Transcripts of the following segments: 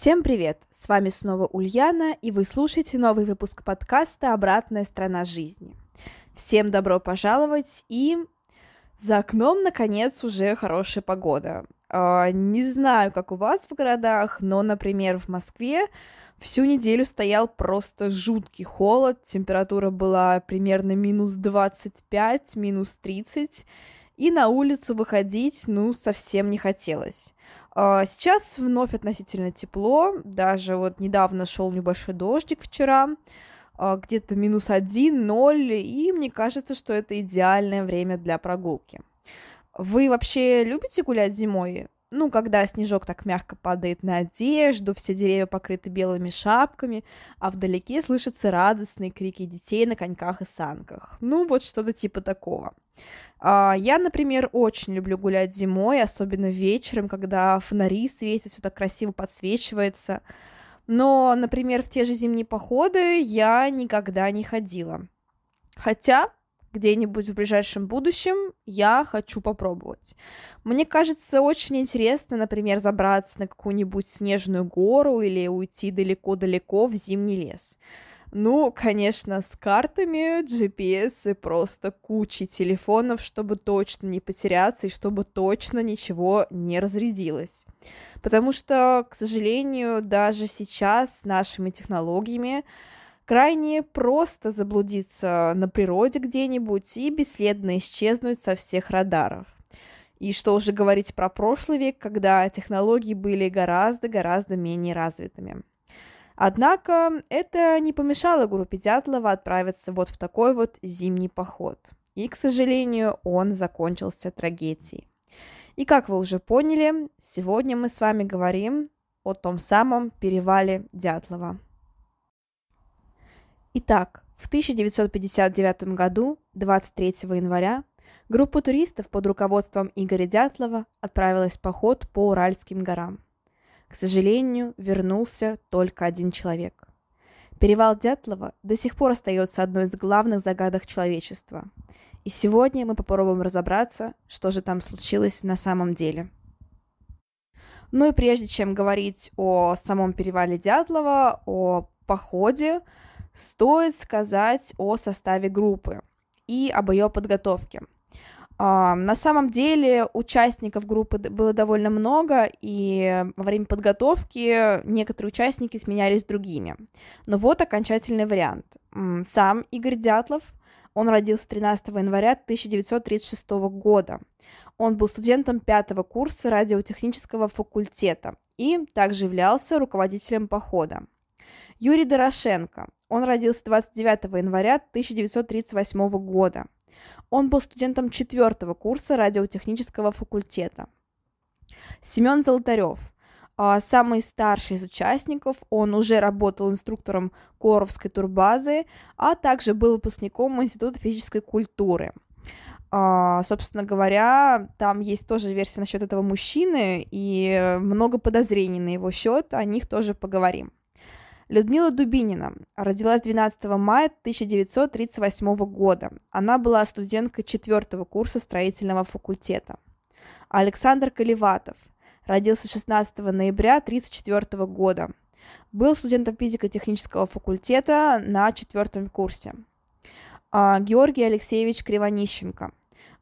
Всем привет! С вами снова Ульяна, и вы слушаете новый выпуск подкаста «Обратная сторона жизни». Всем добро пожаловать, и за окном, наконец, уже хорошая погода. А, не знаю, как у вас в городах, но, например, в Москве всю неделю стоял просто жуткий холод, температура была примерно минус 25, минус 30, и на улицу выходить, ну, совсем не хотелось. А, сейчас вновь относительно тепло, даже вот недавно шел небольшой дождик вчера, а, где-то минус один, ноль, и мне кажется, что это идеальное время для прогулки. Вы вообще любите гулять зимой? Ну, когда снежок так мягко падает на одежду, все деревья покрыты белыми шапками, а вдалеке слышатся радостные крики детей на коньках и санках. Ну, вот что-то типа такого. А, я, например, очень люблю гулять зимой, особенно вечером, когда фонари светят, все так красиво подсвечивается. Но, например, в те же зимние походы я никогда не ходила. Хотя где-нибудь в ближайшем будущем я хочу попробовать. Мне кажется очень интересно, например, забраться на какую-нибудь снежную гору или уйти далеко-далеко в зимний лес. Ну, конечно, с картами, GPS и просто кучей телефонов, чтобы точно не потеряться и чтобы точно ничего не разрядилось. Потому что, к сожалению, даже сейчас с нашими технологиями крайне просто заблудиться на природе где-нибудь и бесследно исчезнуть со всех радаров. И что уже говорить про прошлый век, когда технологии были гораздо-гораздо менее развитыми. Однако это не помешало группе Дятлова отправиться вот в такой вот зимний поход. И, к сожалению, он закончился трагедией. И как вы уже поняли, сегодня мы с вами говорим о том самом перевале Дятлова. Итак, в 1959 году, 23 января, группа туристов под руководством Игоря Дятлова отправилась в поход по Уральским горам – к сожалению, вернулся только один человек. Перевал Дятлова до сих пор остается одной из главных загадок человечества. И сегодня мы попробуем разобраться, что же там случилось на самом деле. Ну и прежде чем говорить о самом перевале Дятлова, о походе, стоит сказать о составе группы и об ее подготовке – а, на самом деле участников группы было довольно много, и во время подготовки некоторые участники сменялись другими. Но вот окончательный вариант. Сам Игорь Дятлов, он родился 13 января 1936 года. Он был студентом пятого курса радиотехнического факультета и также являлся руководителем похода. Юрий Дорошенко. Он родился 29 января 1938 года. Он был студентом четвертого курса радиотехнического факультета. Семен Золотарев, а, самый старший из участников, он уже работал инструктором Коровской турбазы, а также был выпускником Института физической культуры. Uh, собственно говоря, там есть тоже версия насчет этого мужчины и много подозрений на его счет, о них тоже поговорим. Людмила Дубинина родилась 12 мая 1938 года. Она была студенткой четвертого курса строительного факультета. Александр Каливатов родился 16 ноября 1934 года. Был студентом физико-технического факультета на четвертом курсе. А, Георгий Алексеевич Кривонищенко.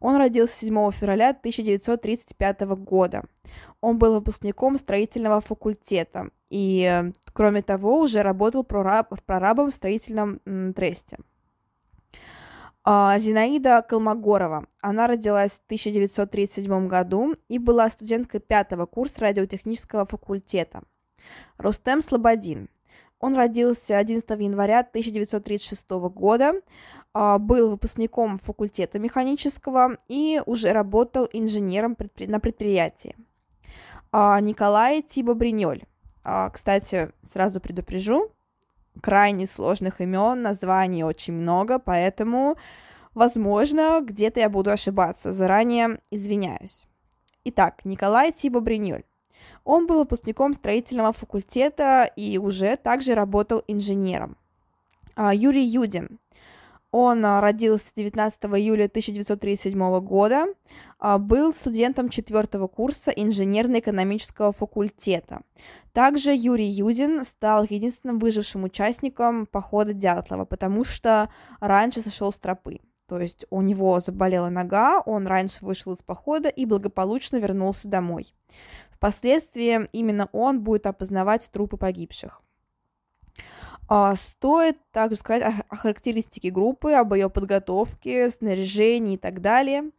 Он родился 7 февраля 1935 года. Он был выпускником строительного факультета и, кроме того, уже работал прорабом в строительном тресте. А, Зинаида Колмогорова. Она родилась в 1937 году и была студенткой пятого курса радиотехнического факультета. Рустем Слободин. Он родился 11 января 1936 года, а, был выпускником факультета механического и уже работал инженером на предприятии. А, Николай Тиба Бринёль. А, кстати, сразу предупрежу, крайне сложных имен, названий очень много, поэтому, возможно, где-то я буду ошибаться. Заранее извиняюсь. Итак, Николай Тибо Бриньоль. Он был выпускником строительного факультета и уже также работал инженером. А, Юрий Юдин. Он а, родился 19 июля 1937 года, был студентом четвертого курса инженерно-экономического факультета. Также Юрий Юдин стал единственным выжившим участником похода Дятлова, потому что раньше сошел с тропы. То есть у него заболела нога, он раньше вышел из похода и благополучно вернулся домой. Впоследствии именно он будет опознавать трупы погибших. А, стоит также сказать о характеристике группы, об ее подготовке, снаряжении и так далее.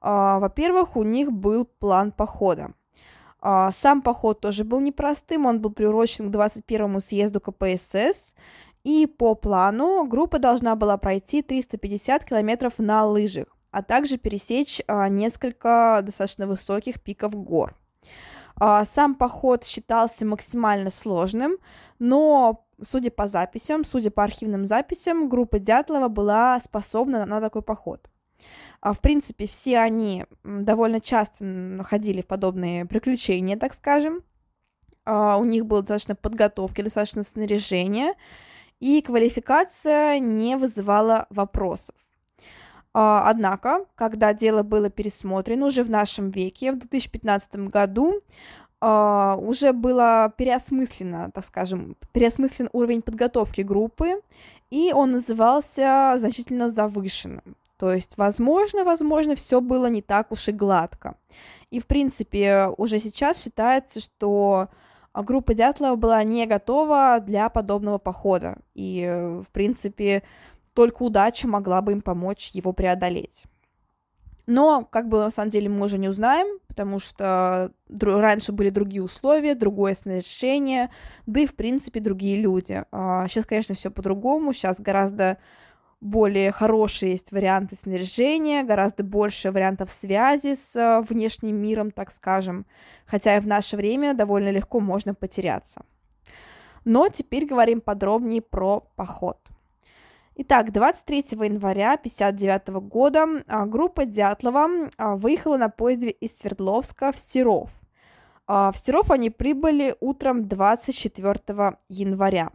А, во-первых, у них был план похода. А, сам поход тоже был непростым, он был приурочен к 21-му съезду КПСС, и по плану группа должна была пройти 350 километров на лыжах, а также пересечь несколько достаточно высоких пиков гор. Сам поход считался максимально сложным, но судя по записям, судя по архивным записям, группа Дятлова была способна на такой поход. А, в принципе, все они довольно часто находили в подобные приключения, так скажем. А, у них было достаточно подготовки, достаточно снаряжения, и квалификация не вызывала вопросов. А, однако, когда дело было пересмотрено уже в нашем веке, в 2015 году, уже было переосмысленно, так скажем, переосмыслен уровень подготовки группы, и он назывался значительно завышенным. То есть, возможно, возможно, все было не так уж и гладко. И, в принципе, уже сейчас считается, что группа Дятлова была не готова для подобного похода. И, в принципе, только удача могла бы им помочь его преодолеть. Но, как бы, на самом деле, мы уже не узнаем, потому что раньше были другие условия, другое снаряжение, да и, в принципе, другие люди. Сейчас, а, конечно, все по-другому, сейчас гораздо более хорошие есть варианты снаряжения, гораздо больше вариантов связи с а, внешним миром, так скажем, хотя и в наше время довольно легко можно потеряться. Но теперь говорим подробнее про поход. Итак, 23 января 1959 года а, группа Дятлова а, выехала на поезде из Свердловска в Серов. А, в Серов они прибыли утром 24 января.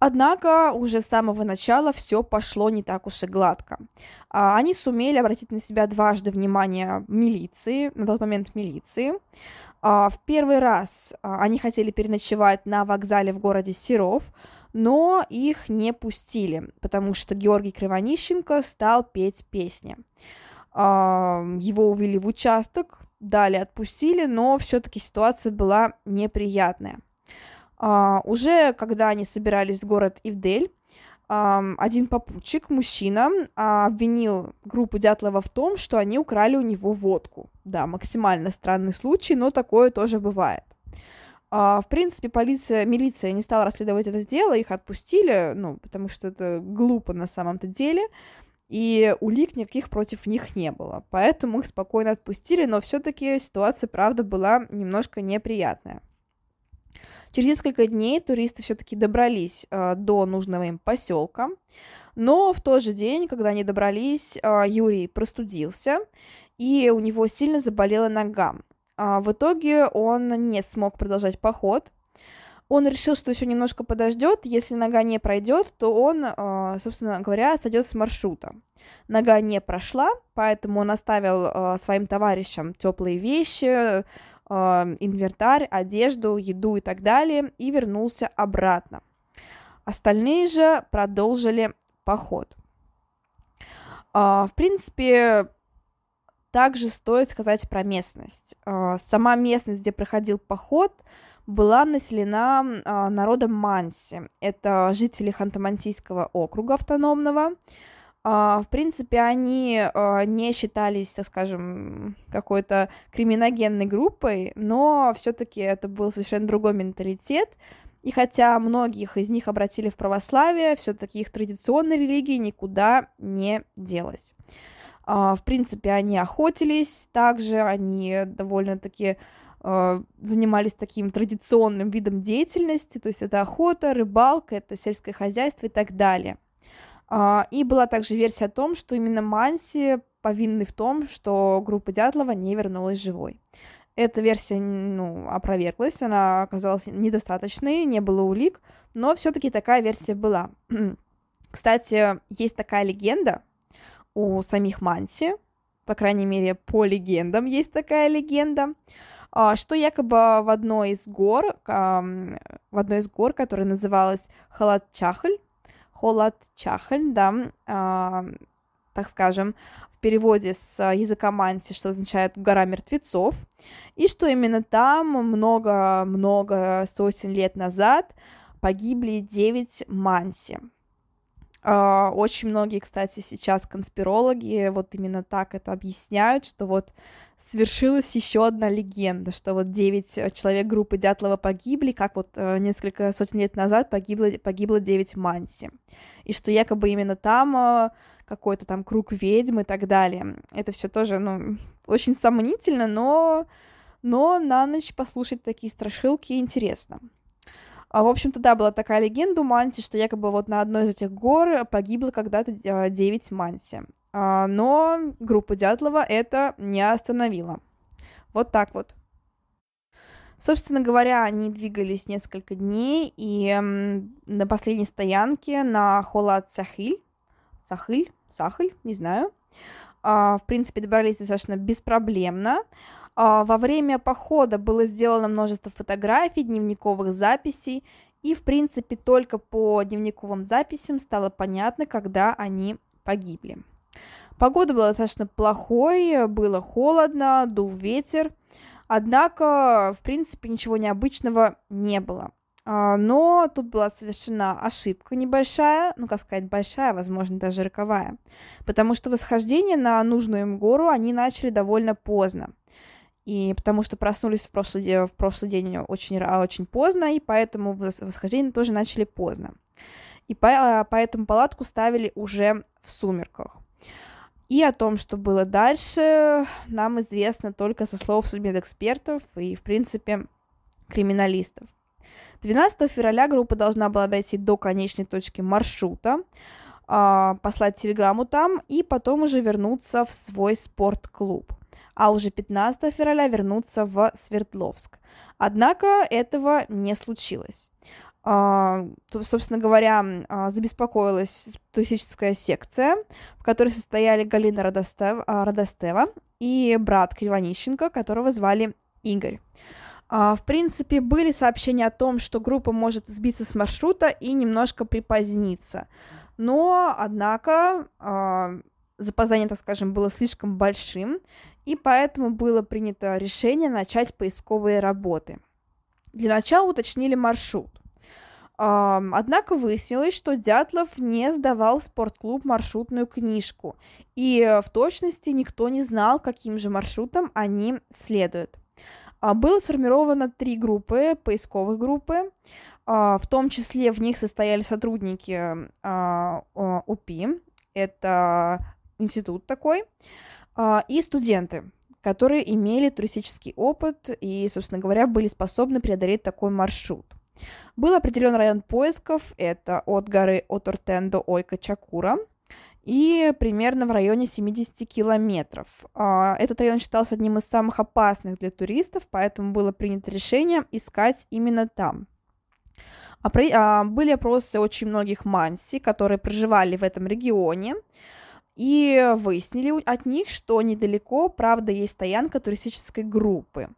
Однако уже с самого начала все пошло не так уж и гладко. Они сумели обратить на себя дважды внимание милиции, на тот момент милиции. В первый раз они хотели переночевать на вокзале в городе Серов, но их не пустили, потому что Георгий Кривонищенко стал петь песни. Его увели в участок, далее отпустили, но все-таки ситуация была неприятная. А, уже когда они собирались в город Ивдель, один попутчик, мужчина, обвинил группу Дятлова в том, что они украли у него водку. Да, максимально странный случай, но такое тоже бывает. А, в принципе, полиция, милиция не стала расследовать это дело, их отпустили, ну, потому что это глупо на самом-то деле, и улик никаких против них не было. Поэтому их спокойно отпустили, но все-таки ситуация, правда, была немножко неприятная. Через несколько дней туристы все-таки добрались э, до нужного им поселка, но в тот же день, когда они добрались, э, Юрий простудился, и у него сильно заболела нога. А, в итоге он не смог продолжать поход. Он решил, что еще немножко подождет. Если нога не пройдет, то он, а, собственно говоря, сойдет с маршрута. Нога не прошла, поэтому он оставил своим товарищам теплые вещи, инвентарь, одежду, еду и так далее, и вернулся обратно. Остальные же продолжили поход. В принципе, также стоит сказать про местность. А, сама местность, где проходил поход, была населена а, народом Манси. Это жители Ханты-Мансийского округа автономного. А, в принципе, они не считались, так скажем, какой-то криминогенной группой, но все-таки это был совершенно другой менталитет. И хотя многих из них обратили в православие, все-таки их традиционной религии никуда не делась. А, в принципе, они охотились, также они довольно-таки а, занимались таким традиционным видом деятельности, то есть это охота, рыбалка, это сельское хозяйство и так далее. А, и была также версия о том, что именно Манси повинны в том, что группа Дятлова не вернулась живой. Эта версия ну, опроверглась, она оказалась недостаточной, не было улик, но все-таки такая версия была. Кстати, есть такая легенда, у самих Манси, по крайней мере, по легендам есть такая легенда, а, что якобы в одной из гор, в одной из гор, которая называлась Халат-Чахль, Холат-Чахль, да, а, так скажем, в переводе с языка манси, что означает «гора мертвецов», и что именно там много-много сотен лет назад погибли девять манси. А, очень многие, кстати, сейчас конспирологи вот именно так это объясняют, что вот свершилась еще одна легенда, что вот девять человек группы Дятлова погибли, как вот э, несколько сотен лет назад погибло, погибло девять Манси. И что якобы именно там э, какой-то там круг ведьм и так далее. Это все тоже, ну, очень сомнительно, но, но на ночь послушать такие страшилки интересно. А, в общем-то, да, была такая легенда у Манси, что якобы вот на одной из этих гор погибло когда-то 9 Манси. А, но группа Дятлова это не остановила. Вот так вот. Собственно говоря, они двигались несколько дней, и на последней стоянке на Холат Сахиль, Сахиль, Сахиль, не знаю, а, в принципе, добрались достаточно беспроблемно. А, во время похода было сделано множество фотографий, дневниковых записей, и, в принципе, только по дневниковым записям стало понятно, когда они погибли. Погода была достаточно плохой, было холодно, дул ветер, однако, в принципе, ничего необычного не было. А, но тут была совершена ошибка небольшая, ну, как сказать, большая, возможно, даже роковая, потому что восхождение на нужную им гору они начали довольно поздно и потому что проснулись в прошлый, день, в прошлый день очень, очень поздно, и поэтому восхождение тоже начали поздно. И а, поэтому палатку ставили уже в сумерках. И о том, что было дальше, нам известно только со слов судмедэкспертов и, в принципе, криминалистов. 12 февраля группа должна была дойти до конечной точки маршрута, а, послать телеграмму там и потом уже вернуться в свой спортклуб а уже 15 февраля вернуться в Свердловск. Однако этого не случилось. Uh, собственно говоря, uh, забеспокоилась туристическая секция, в которой состояли Галина Радостев, uh, Радостева и брат Кривонищенко, которого звали Игорь. В принципе, были сообщения о том, что группа может сбиться с маршрута и немножко припоздниться. Но, однако, запоздание, так скажем, было слишком большим, и поэтому было принято решение начать поисковые работы. Для начала уточнили маршрут. Однако выяснилось, что Дятлов не сдавал в спортклуб маршрутную книжку, и в точности никто не знал, каким же маршрутом они следуют. А, было сформировано три группы, поисковые группы, а, в том числе в них состояли сотрудники а, УПИ, это институт такой, и студенты, которые имели туристический опыт и, собственно говоря, были способны преодолеть такой маршрут. Был определен район поисков, это от горы Отортен до Ойка-Чакура, и примерно в районе 70 километров. А, этот район считался одним из самых опасных для туристов, поэтому было принято решение искать именно там. А, были опросы очень многих манси, которые проживали в этом регионе, и выяснили от них, что недалеко, правда, есть стоянка туристической группы.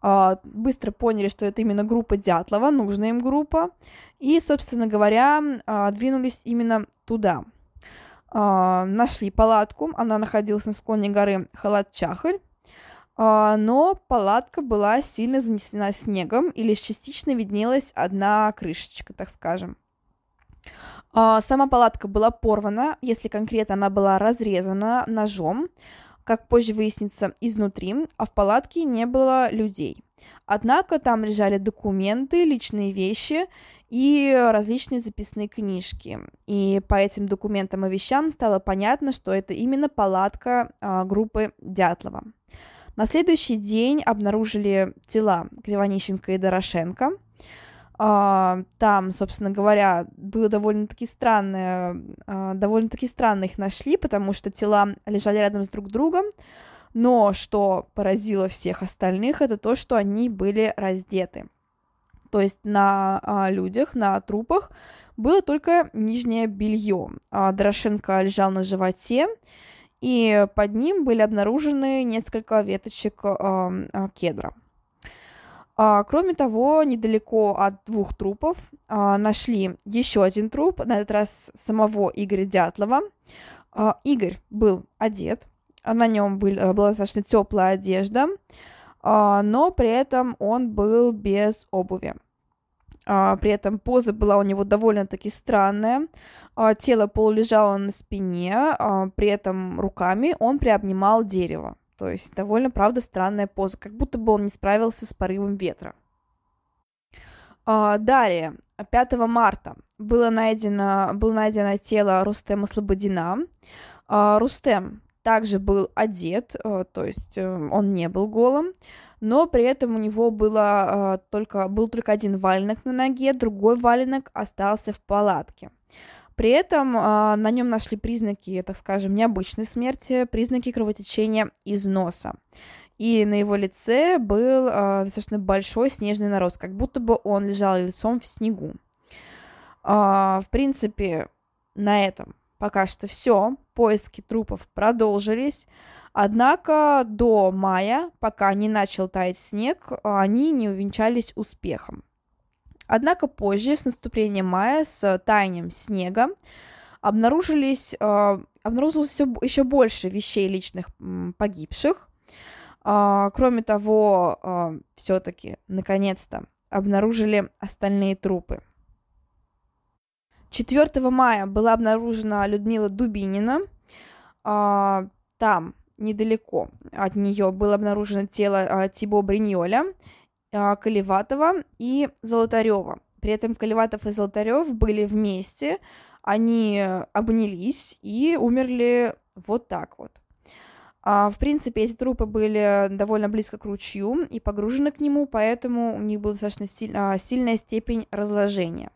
А, быстро поняли, что это именно группа Дятлова, нужная им группа, и, собственно говоря, а, двинулись именно туда. А, нашли палатку, она находилась на склоне горы Халат-Чахаль, но палатка была сильно занесена снегом, и лишь частично виднелась одна крышечка, так скажем. Сама палатка была порвана, если конкретно она была разрезана ножом, как позже выяснится, изнутри, а в палатке не было людей. Однако там лежали документы, личные вещи, и различные записные книжки. И по этим документам и вещам стало понятно, что это именно палатка а, группы Дятлова. На следующий день обнаружили тела Кривонищенко и Дорошенко. А, там, собственно говоря, было довольно-таки странное, а, довольно-таки странно их нашли, потому что тела лежали рядом с друг другом, но что поразило всех остальных, это то, что они были раздеты. То есть на а, людях, на трупах было только нижнее белье. А Дорошенко лежал на животе, и под ним были обнаружены несколько веточек а, а, кедра. А, кроме того, недалеко от двух трупов а, нашли еще один труп, на этот раз самого Игоря Дятлова. А, Игорь был одет, на нем был, была достаточно теплая одежда, но при этом он был без обуви. При этом поза была у него довольно-таки странная. Тело полулежало на спине, при этом руками он приобнимал дерево. То есть довольно, правда, странная поза, как будто бы он не справился с порывом ветра. Далее, 5 марта было найдено, было найдено тело Рустема Слободина. Рустем также был одет, э, то есть э, он не был голым, но при этом у него было э, только, был только один валенок на ноге, другой валенок остался в палатке. При этом на нем нашли признаки, так скажем, необычной смерти, признаки кровотечения из носа. И на его лице был достаточно большой снежный нарост, как будто бы он лежал лицом в снегу. В принципе, на этом пока что все, поиски трупов продолжились, однако до мая, пока не начал таять снег, они не увенчались успехом. Однако позже, с наступлением мая, с таянием снега, обнаружились, э, обнаружилось еще больше вещей личных погибших. Э, кроме того, э, все-таки, наконец-то, обнаружили остальные трупы. 4 мая была обнаружена Людмила Дубинина. А, там, недалеко от нее, было обнаружено тело а, Тибо Бриньоля, а, Колеватова и Золотарева. При этом Колеватов и Золотарев были вместе, они обнялись и умерли вот так вот. В принципе, эти трупы были довольно близко к ручью и погружены к нему, поэтому у них была достаточно сильная степень разложения.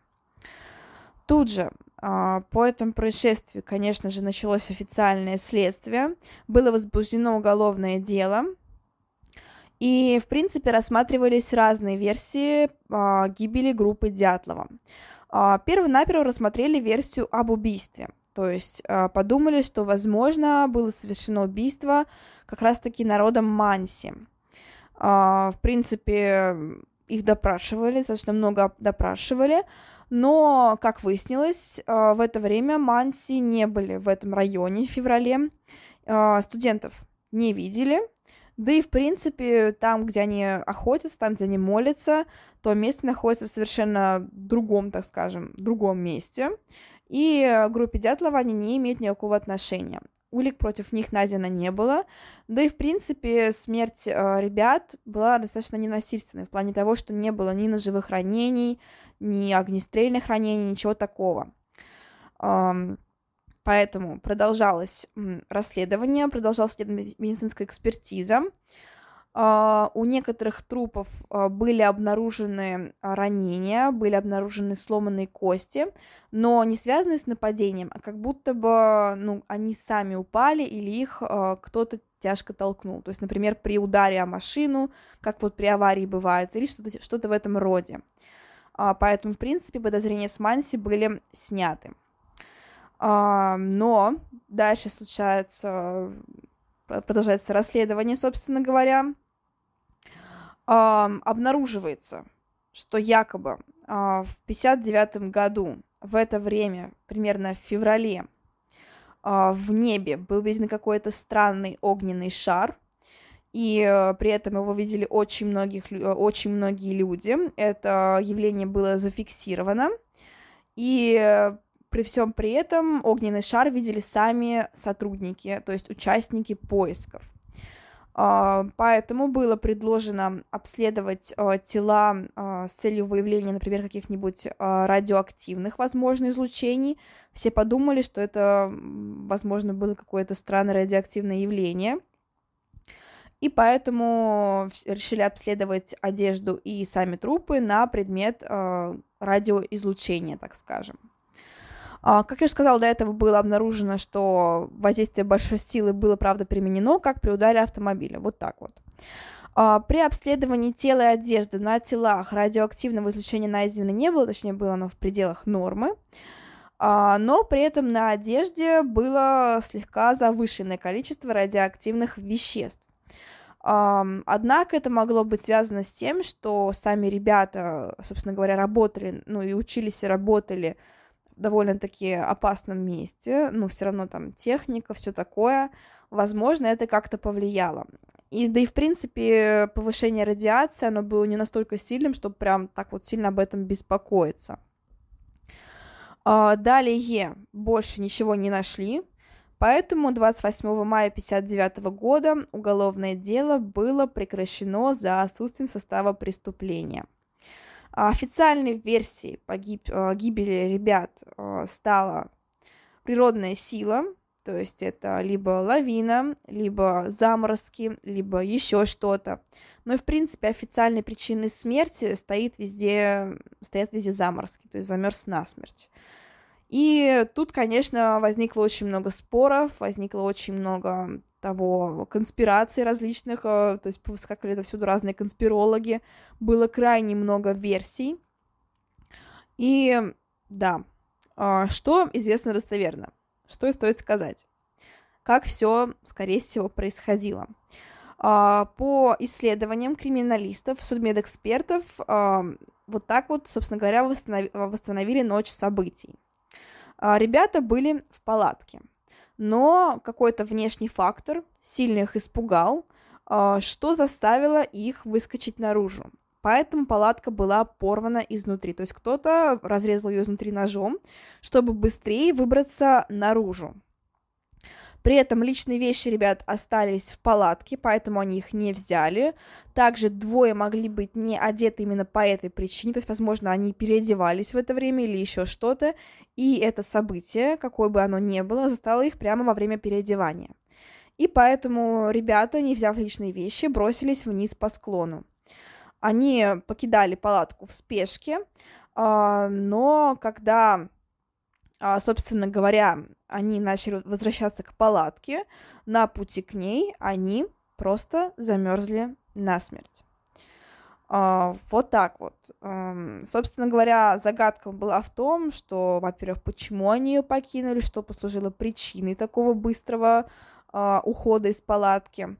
Тут же а, по этому происшествию, конечно же, началось официальное следствие, было возбуждено уголовное дело, и, в принципе, рассматривались разные версии а, гибели группы Дятлова. А, Первонаперво рассмотрели версию об убийстве, то есть подумали, что, возможно, было совершено убийство как раз-таки народом Манси. В принципе, их допрашивали, достаточно много допрашивали, но, как выяснилось, э, в это время Манси не были в этом районе в феврале, э, студентов не видели, да и, в принципе, там, где они охотятся, там, где они молятся, то место находится в совершенно другом, так скажем, другом месте, и группе Дятлова они не имеют никакого отношения. Улик против них найдено не было, да и, в принципе, смерть э, ребят была достаточно ненасильственной, в плане того, что не было ни ножевых ранений, ни огнестрельных ранений, ничего такого. Поэтому продолжалось расследование, продолжалась медицинская экспертиза. А, у некоторых трупов а, были обнаружены ранения, были обнаружены сломанные кости, но не связанные с нападением, а как будто бы ну, они сами упали или их а, кто-то тяжко толкнул. То есть, например, при ударе о машину, как вот при аварии бывает, или что-то что в этом роде. А, поэтому, в принципе, подозрения с Манси были сняты. А, но дальше случается, продолжается расследование, собственно говоря. А, обнаруживается, что якобы в 59 году в это время, примерно в феврале, в небе был виден какой-то странный огненный шар, и э, при этом его видели очень, многих, э, очень многие люди. Это явление было зафиксировано, и э, при всем при этом огненный шар видели сами сотрудники, то есть участники поисков. А, поэтому было предложено обследовать а, тела а, с целью выявления, например, каких-нибудь радиоактивных, возможно, излучений. Все подумали, что это, возможно, было какое-то странное радиоактивное явление. И поэтому решили обследовать одежду и сами трупы на предмет радиоизлучения, так скажем. А, как я уже сказала, до этого было обнаружено, что воздействие большой силы было, правда, применено, как при ударе автомобиля. Вот так вот. А, при обследовании тела и одежды на телах радиоактивного излучения найдено не было, точнее, было оно в пределах нормы, а, но при этом на одежде было слегка завышенное количество радиоактивных веществ. Однако это могло быть связано с тем, что сами ребята, собственно говоря, работали, ну и учились и работали довольно-таки опасном месте, но все равно там техника, все такое, возможно, это как-то повлияло. И да и в принципе повышение радиации, оно было не настолько сильным, чтобы прям так вот сильно об этом беспокоиться. А, далее больше ничего не нашли, поэтому 28 мая 1959 года уголовное дело было прекращено за отсутствием состава преступления. А официальной версией погиб, э, гибели ребят э, стала природная сила, то есть это либо лавина, либо заморозки, либо еще что-то. Но и в принципе официальной причиной смерти стоит везде, стоят везде заморозки, то есть замерз насмерть. И тут, конечно, возникло очень много споров, возникло очень много того, конспираций различных, э, то есть выскакивали всюду разные конспирологи, было крайне много версий. И да, а, что известно достоверно, что стоит сказать, как все, скорее всего, происходило. А, по исследованиям криминалистов, судмедэкспертов, а, вот так вот, собственно говоря, восстановили ночь событий. Ребята были в палатке – но какой-то внешний фактор сильно их испугал, а, что заставило их выскочить наружу. Поэтому палатка была порвана изнутри. То есть кто-то разрезал ее изнутри ножом, чтобы быстрее выбраться наружу. При этом личные вещи ребят остались в палатке, поэтому они их не взяли. Также двое могли быть не одеты именно по этой причине, то есть, возможно, они переодевались в это время или еще что-то, и это событие, какое бы оно ни было, застало их прямо во время переодевания. И поэтому ребята, не взяв личные вещи, бросились вниз по склону. Они покидали палатку в спешке, а, но когда собственно говоря, они начали возвращаться к палатке, на пути к ней они просто замерзли насмерть. А, вот так вот. Собственно говоря, загадка была в том, что, во-первых, почему они ее покинули, что послужило причиной такого быстрого а, ухода из палатки,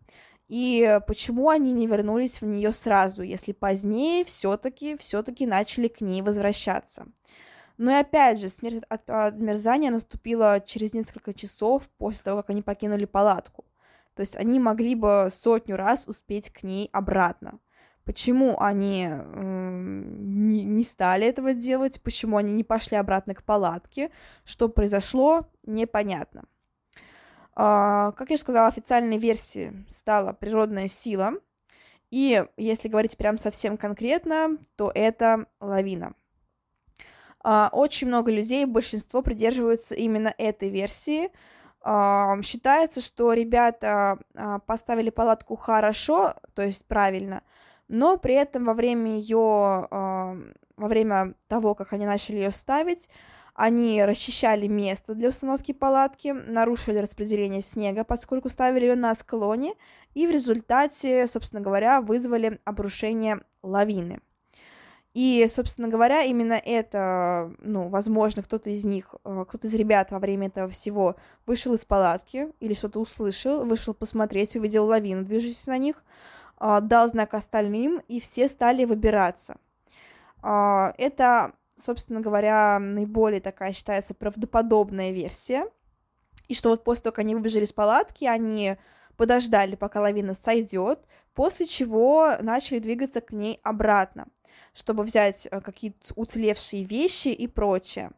и почему они не вернулись в нее сразу, если позднее все-таки все-таки начали к ней возвращаться. Но и опять же, смерть от, от замерзания наступила через несколько часов после того, как они покинули палатку. То есть они могли бы сотню раз успеть к ней обратно. Почему они э, не, не стали этого делать, почему они не пошли обратно к палатке, что произошло, непонятно. Э, как я сказала, официальной версией стала природная сила. И если говорить прям совсем конкретно, то это лавина. А, очень много людей, большинство придерживаются именно этой версии. Считается, что ребята а, поставили палатку хорошо, то есть правильно, но при этом во время ее, во время того, как они начали ее ставить, они расчищали место для установки палатки, нарушили распределение снега, поскольку ставили ее на склоне, и в результате, собственно говоря, вызвали обрушение лавины. И, собственно говоря, именно это, ну, возможно, кто-то из них, э, кто-то из ребят во время этого всего вышел из палатки или что-то услышал, вышел посмотреть, увидел лавину, движущуюся на них, а, дал знак остальным, и все стали выбираться. А, это, собственно говоря, наиболее такая считается правдоподобная версия. И что вот после того, как они выбежали из палатки, они подождали, пока лавина сойдет, после чего начали двигаться к ней обратно чтобы взять э, какие-то уцелевшие вещи и прочее.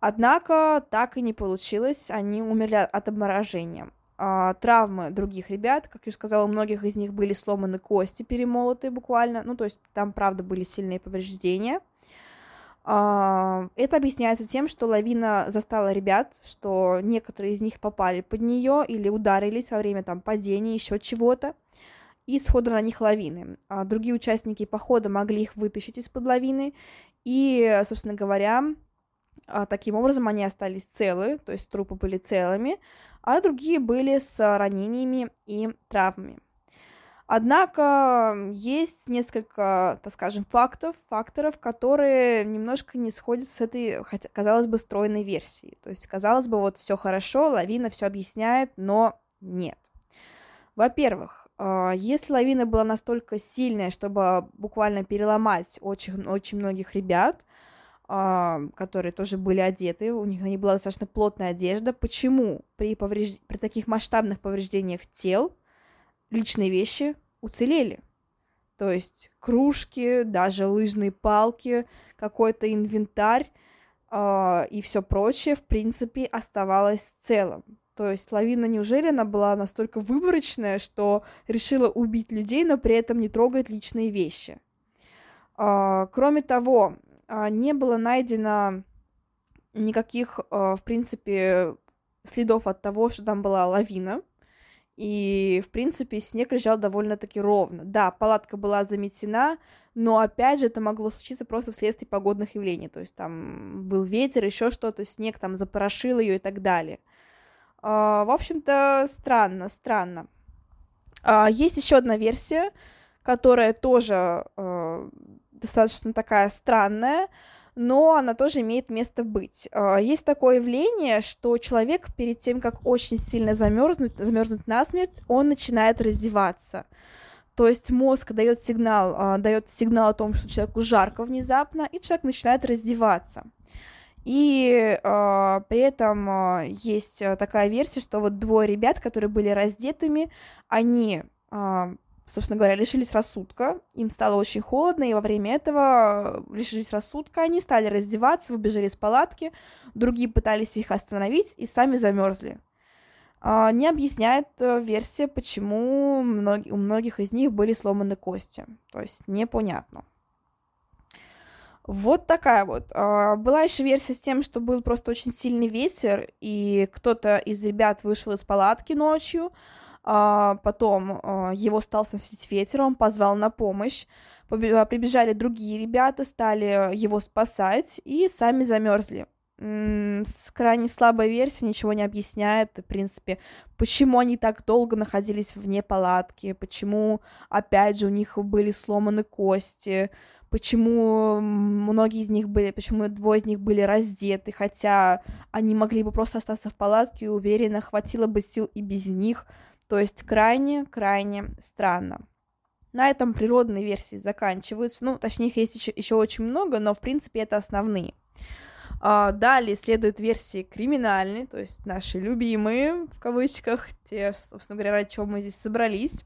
Однако так и не получилось, они умерли от обморожения. а, травмы других ребят. Как я уже сказала, у многих из них были сломаны кости, перемолоты буквально. Ну, то есть там, правда, были сильные повреждения. А, это объясняется тем, что лавина застала ребят, что некоторые из них попали под нее или ударились во время там падения, еще чего-то, и схода на них лавины. А другие участники похода могли их вытащить из-под лавины, и, собственно говоря, а, таким образом они остались целы, то есть трупы были целыми, а другие были с ранениями и травмами. Однако есть несколько, так скажем, фактов, факторов, которые немножко не сходят с этой, хотя, казалось бы, стройной версией. То есть, казалось бы, вот все хорошо, лавина все объясняет, но нет. Во-первых, если лавина была настолько сильная, чтобы буквально переломать очень, очень многих ребят, а, которые тоже были одеты, у них не была достаточно плотная одежда, почему при, повреж... при таких масштабных повреждениях тел личные вещи уцелели. То есть кружки, даже лыжные палки, какой-то инвентарь э, и все прочее, в принципе, оставалось целым. То есть лавина, неужели она была настолько выборочная, что решила убить людей, но при этом не трогает личные вещи? Э, кроме того, э, не было найдено никаких, э, в принципе, следов от того, что там была лавина и, в принципе, снег лежал довольно-таки ровно. Да, палатка была заметена, но, опять же, это могло случиться просто вследствие погодных явлений. То есть там был ветер, еще что-то, снег там запорошил ее и так далее. А, в общем-то, странно, странно. А, есть еще одна версия, которая тоже а, достаточно такая странная но она тоже имеет место быть. Есть такое явление, что человек перед тем, как очень сильно замерзнуть, замерзнуть насмерть, он начинает раздеваться. То есть мозг дает сигнал, дает сигнал о том, что человеку жарко внезапно, и человек начинает раздеваться. И э, при этом э, есть такая версия, что вот двое ребят, которые были раздетыми, они э, собственно говоря, лишились рассудка, им стало очень холодно, и во время этого э, лишились рассудка, они стали раздеваться, выбежали из палатки, другие пытались их остановить и сами замерзли. А, не объясняет э, версия, почему у многих из них были сломаны кости, то есть непонятно. Вот такая вот. А, была еще версия с тем, что был просто очень сильный ветер, и кто-то из ребят вышел из палатки ночью, а, потом а, его стал сносить ветер, он позвал на помощь, прибежали другие ребята, стали его спасать и сами замерзли. Крайне слабой версией ничего не объясняет, в принципе, почему они так долго находились вне палатки, почему, опять же, у них были сломаны кости, почему многие из них были, почему двое из них были раздеты, хотя они могли бы просто остаться в палатке и уверенно хватило бы сил и без них, то есть крайне-крайне странно. На этом природные версии заканчиваются. Ну, точнее, их есть еще, очень много, но, в принципе, это основные. А, далее следуют версии криминальные, то есть наши любимые, в кавычках, те, собственно говоря, ради чего мы здесь собрались.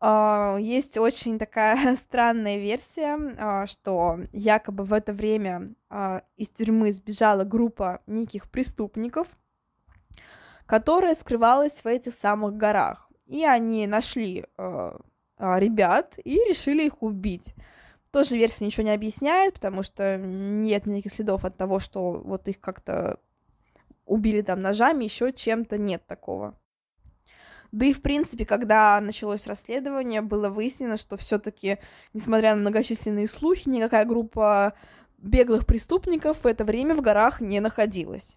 А, есть очень такая странная версия, а, что якобы в это время а, из тюрьмы сбежала группа неких преступников – которая скрывалась в этих самых горах. И они нашли ребят и решили их убить. Тоже версия ничего не объясняет, потому что нет никаких следов от того, что вот их как-то убили там ножами, еще чем-то нет такого. Да и, в принципе, когда началось расследование, было выяснено, что все-таки, несмотря на многочисленные слухи, никакая группа беглых преступников в это время в горах не находилась.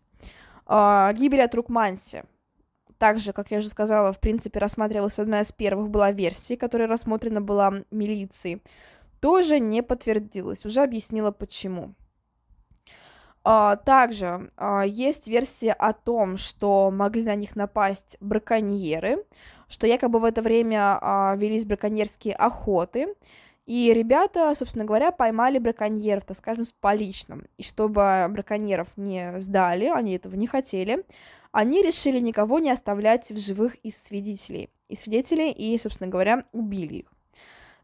А, гибель от рук Манси. Также, как я уже сказала, в принципе, рассматривалась одна из первых была версий, которая рассмотрена была милицией. Тоже не подтвердилась. Уже объяснила, почему. А, также а, есть версия о том, что могли на них напасть браконьеры, что якобы в это время велись браконьерские охоты, и ребята, собственно говоря, поймали браконьеров, так скажем, с поличным. И чтобы браконьеров не сдали, они этого не хотели, они решили никого не оставлять в живых из свидетелей. И свидетелей, и, собственно говоря, убили их.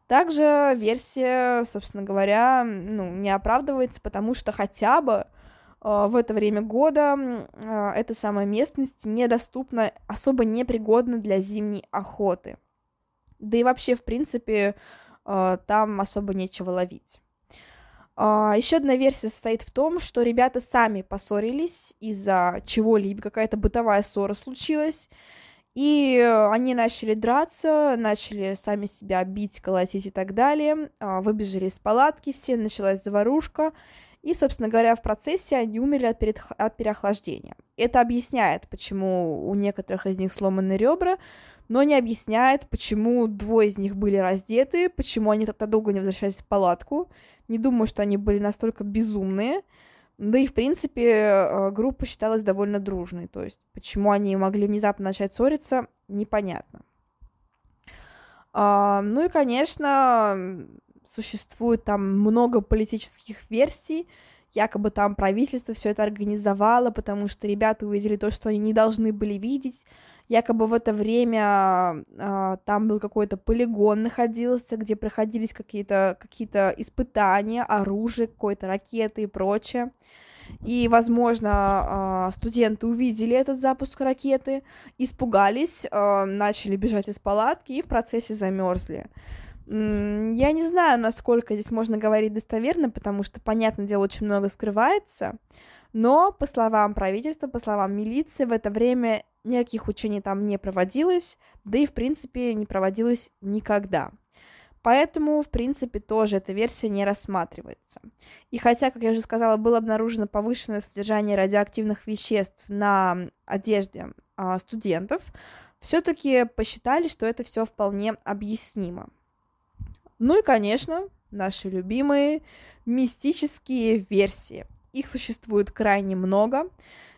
Также версия, собственно говоря, ну, не оправдывается, потому что хотя бы в это время года эта самая местность недоступна, особо непригодна для зимней охоты. Да и вообще, в принципе, там особо нечего ловить. А, Еще одна версия состоит в том, что ребята сами поссорились из-за чего-либо, какая-то бытовая ссора случилась, и они начали драться, начали сами себя бить, колотить и так далее, а, выбежали из палатки все, началась заварушка, и, собственно говоря, в процессе они умерли от, перед... от переохлаждения. Это объясняет, почему у некоторых из них сломаны ребра, но не объясняет, почему двое из них были раздеты, почему они так долго не возвращались в палатку, не думаю, что они были настолько безумные. Да и, в принципе, э, группа считалась довольно дружной. То есть, почему они могли внезапно начать ссориться, непонятно. А, ну и, конечно, существует там много политических версий. Якобы там правительство все это организовало, потому что ребята увидели то, что они не должны были видеть якобы в это время э, там был какой-то полигон находился, где проходились какие-то какие испытания, оружие, какой-то ракеты и прочее. И, возможно, э, студенты увидели этот запуск ракеты, испугались, э, начали бежать из палатки и в процессе замерзли. Я не знаю, насколько здесь можно говорить достоверно, потому что, понятное дело, очень много скрывается. Но, по словам правительства, по словам милиции, в это время никаких учений там не проводилось, да и, в принципе, не проводилось никогда. Поэтому, в принципе, тоже эта версия не рассматривается. И хотя, как я уже сказала, было обнаружено повышенное содержание радиоактивных веществ на одежде а, студентов, все-таки посчитали, что это все вполне объяснимо. Ну и, конечно, наши любимые мистические версии. Их существует крайне много.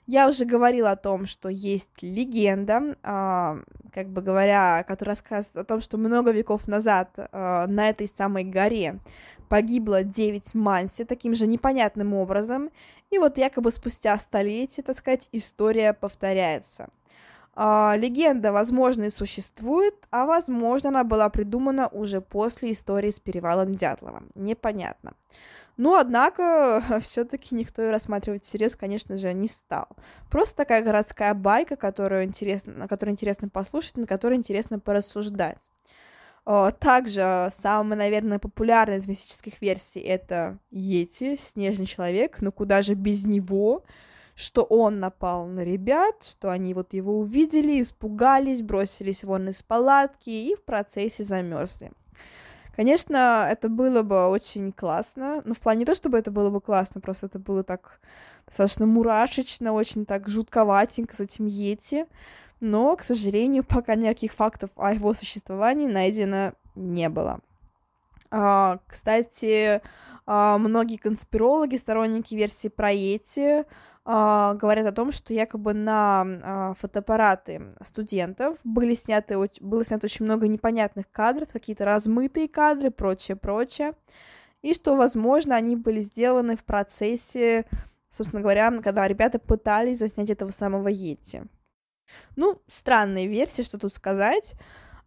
Я уже говорила о том, что есть легенда, э, как бы говоря, которая рассказывает о том, что много веков назад э, на этой самой горе погибло девять манси таким же непонятным образом, и вот якобы спустя столетия, так сказать, история повторяется. Uh, легенда, возможно, и существует, а возможно, она была придумана уже после истории с перевалом Дятлова. Непонятно. Но, однако, все-таки никто ее рассматривать всерьез, конечно же, не стал. Просто такая городская байка, которую интересно, на которую интересно послушать, на которой интересно порассуждать. Также самая, наверное, популярная из мистических версий это Йети, Снежный человек, но куда же без него, что он напал на ребят, что они вот его увидели, испугались, бросились вон из палатки и в процессе замерзли. Конечно, это было бы очень классно. Ну, в плане не то, чтобы это было бы классно, просто это было так достаточно мурашечно, очень так жутковатенько с этим Йети. Но, к сожалению, пока никаких фактов о его существовании найдено не было. А, кстати, а, многие конспирологи, сторонники версии про Йети, говорят о том, что якобы на а, фотоаппараты студентов были сняты, было снято очень много непонятных кадров, какие-то размытые кадры, прочее, прочее, и что, возможно, они были сделаны в процессе, собственно говоря, когда ребята пытались заснять этого самого Йети. Ну, странная версия, что тут сказать,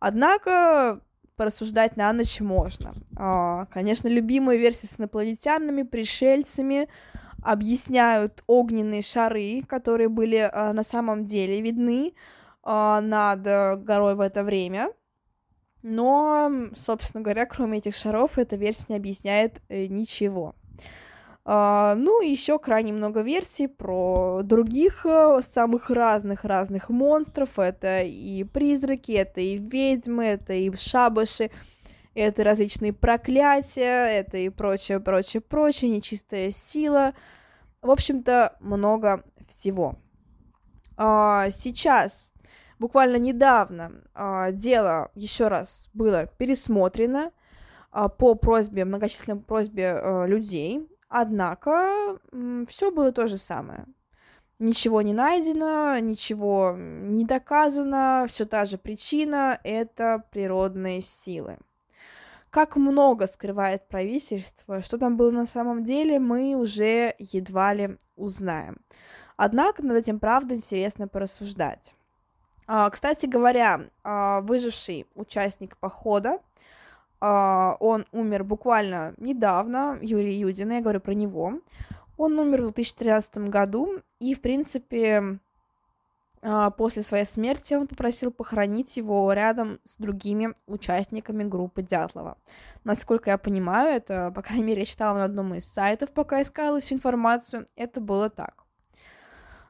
однако порассуждать на ночь можно. А, конечно, любимая версия с инопланетянами, пришельцами, объясняют огненные шары, которые были э, на самом деле видны э, над горой в это время. Но, собственно говоря, кроме этих шаров, эта версия не объясняет э, ничего. Uh, ну, и еще крайне много версий про других uh, самых разных-разных монстров. Это и призраки, это и ведьмы, это и шабаши, это различные проклятия, это и прочее, прочее, прочее, нечистая сила. В общем-то, много всего. А, сейчас, буквально недавно, а, дело еще раз было пересмотрено а, по просьбе, многочисленной просьбе людей, однако все было то же самое ничего не найдено, ничего не доказано, все та же причина – это природные силы. Как много скрывает правительство, что там было на самом деле, мы уже едва ли узнаем. Однако над этим, правда, интересно порассуждать. А, кстати говоря, а, выживший участник похода, а, он умер буквально недавно, Юрий Юдин, я говорю про него, Он умер в 2013 году, и, в принципе, после своей смерти он попросил похоронить его рядом с другими участниками группы Дятлова. Насколько я понимаю, это, по крайней мере, я читала на одном из сайтов, пока искала всю информацию, это было так.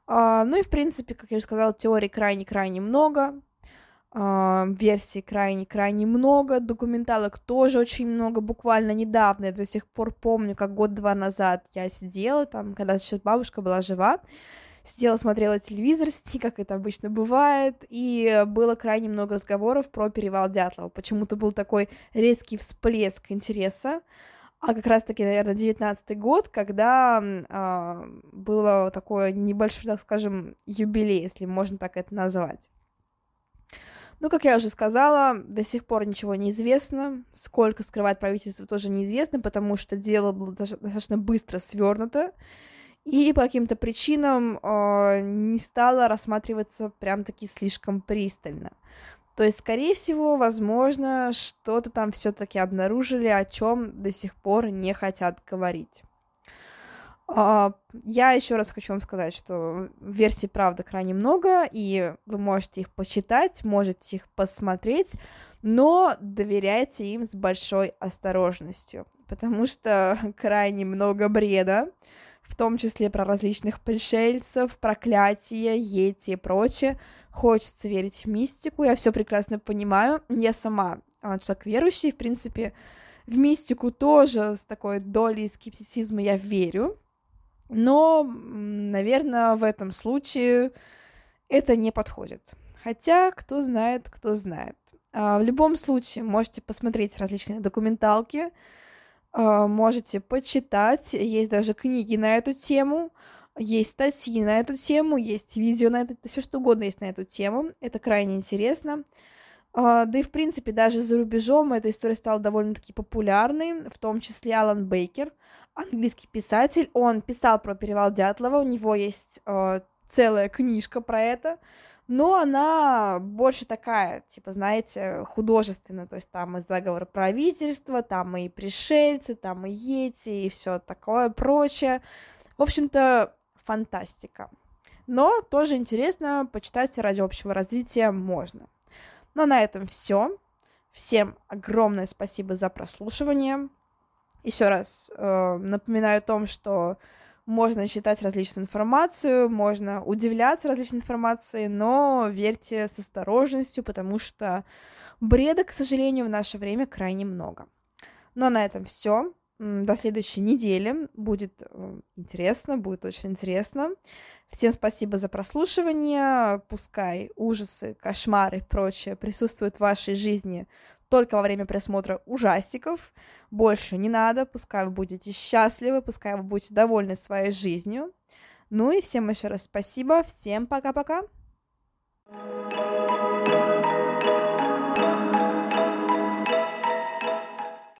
А, ну и, в принципе, как я уже сказала, теорий крайне-крайне много, а, версий крайне-крайне много, документалок тоже очень много. Буквально недавно, я до сих пор помню, как год-два назад я сидела там, когда еще бабушка была жива, сидела, смотрела телевизор с ней, как это обычно бывает, и было крайне много разговоров про перевал Дятлова. Почему-то был такой резкий всплеск интереса, а как раз-таки, наверное, девятнадцатый год, когда э, было такое небольшой, так скажем, юбилей, если можно так это назвать. Ну, как я уже сказала, до сих пор ничего не известно. Сколько скрывает правительство, тоже неизвестно, потому что дело было достаточно быстро свернуто и по каким-то причинам э, не стало рассматриваться прям-таки слишком пристально. То есть, скорее всего, возможно, что-то там все-таки обнаружили, о чем до сих пор не хотят говорить. Uh, я еще раз хочу вам сказать, что версий, правда, крайне много, и вы можете их почитать, можете их посмотреть, но доверяйте им с большой осторожностью, потому что крайне много бреда, в том числе про различных пришельцев, проклятия, ети и прочее. Хочется верить в мистику, я все прекрасно понимаю. Я сама а, человек верующий, в принципе, в мистику тоже с такой долей скептицизма я верю. Но, наверное, в этом случае это не подходит. Хотя, кто знает, кто знает. А, в любом случае, можете посмотреть различные документалки, можете почитать, есть даже книги на эту тему, есть статьи на эту тему, есть видео на эту, все что угодно есть на эту тему, это крайне интересно. А, да и, в принципе, даже за рубежом эта история стала довольно-таки популярной, в том числе Алан Бейкер, английский писатель, он писал про перевал Дятлова, у него есть а, целая книжка про это, но она больше такая, типа, знаете, художественная, то есть там и заговор правительства, там и пришельцы, там и ети, и все такое прочее. В общем-то, фантастика. Но тоже интересно, почитать ради общего развития можно. Но на этом все. Всем огромное спасибо за прослушивание. Еще раз э, напоминаю о том, что можно читать различную информацию, можно удивляться различной информации, но верьте с осторожностью, потому что бреда, к сожалению, в наше время крайне много. Но на этом все. До следующей недели. Будет интересно, будет очень интересно. Всем спасибо за прослушивание. Пускай ужасы, кошмары и прочее присутствуют в вашей жизни только во время просмотра ужастиков. Больше не надо, пускай вы будете счастливы, пускай вы будете довольны своей жизнью. Ну и всем еще раз спасибо, всем пока-пока. thank you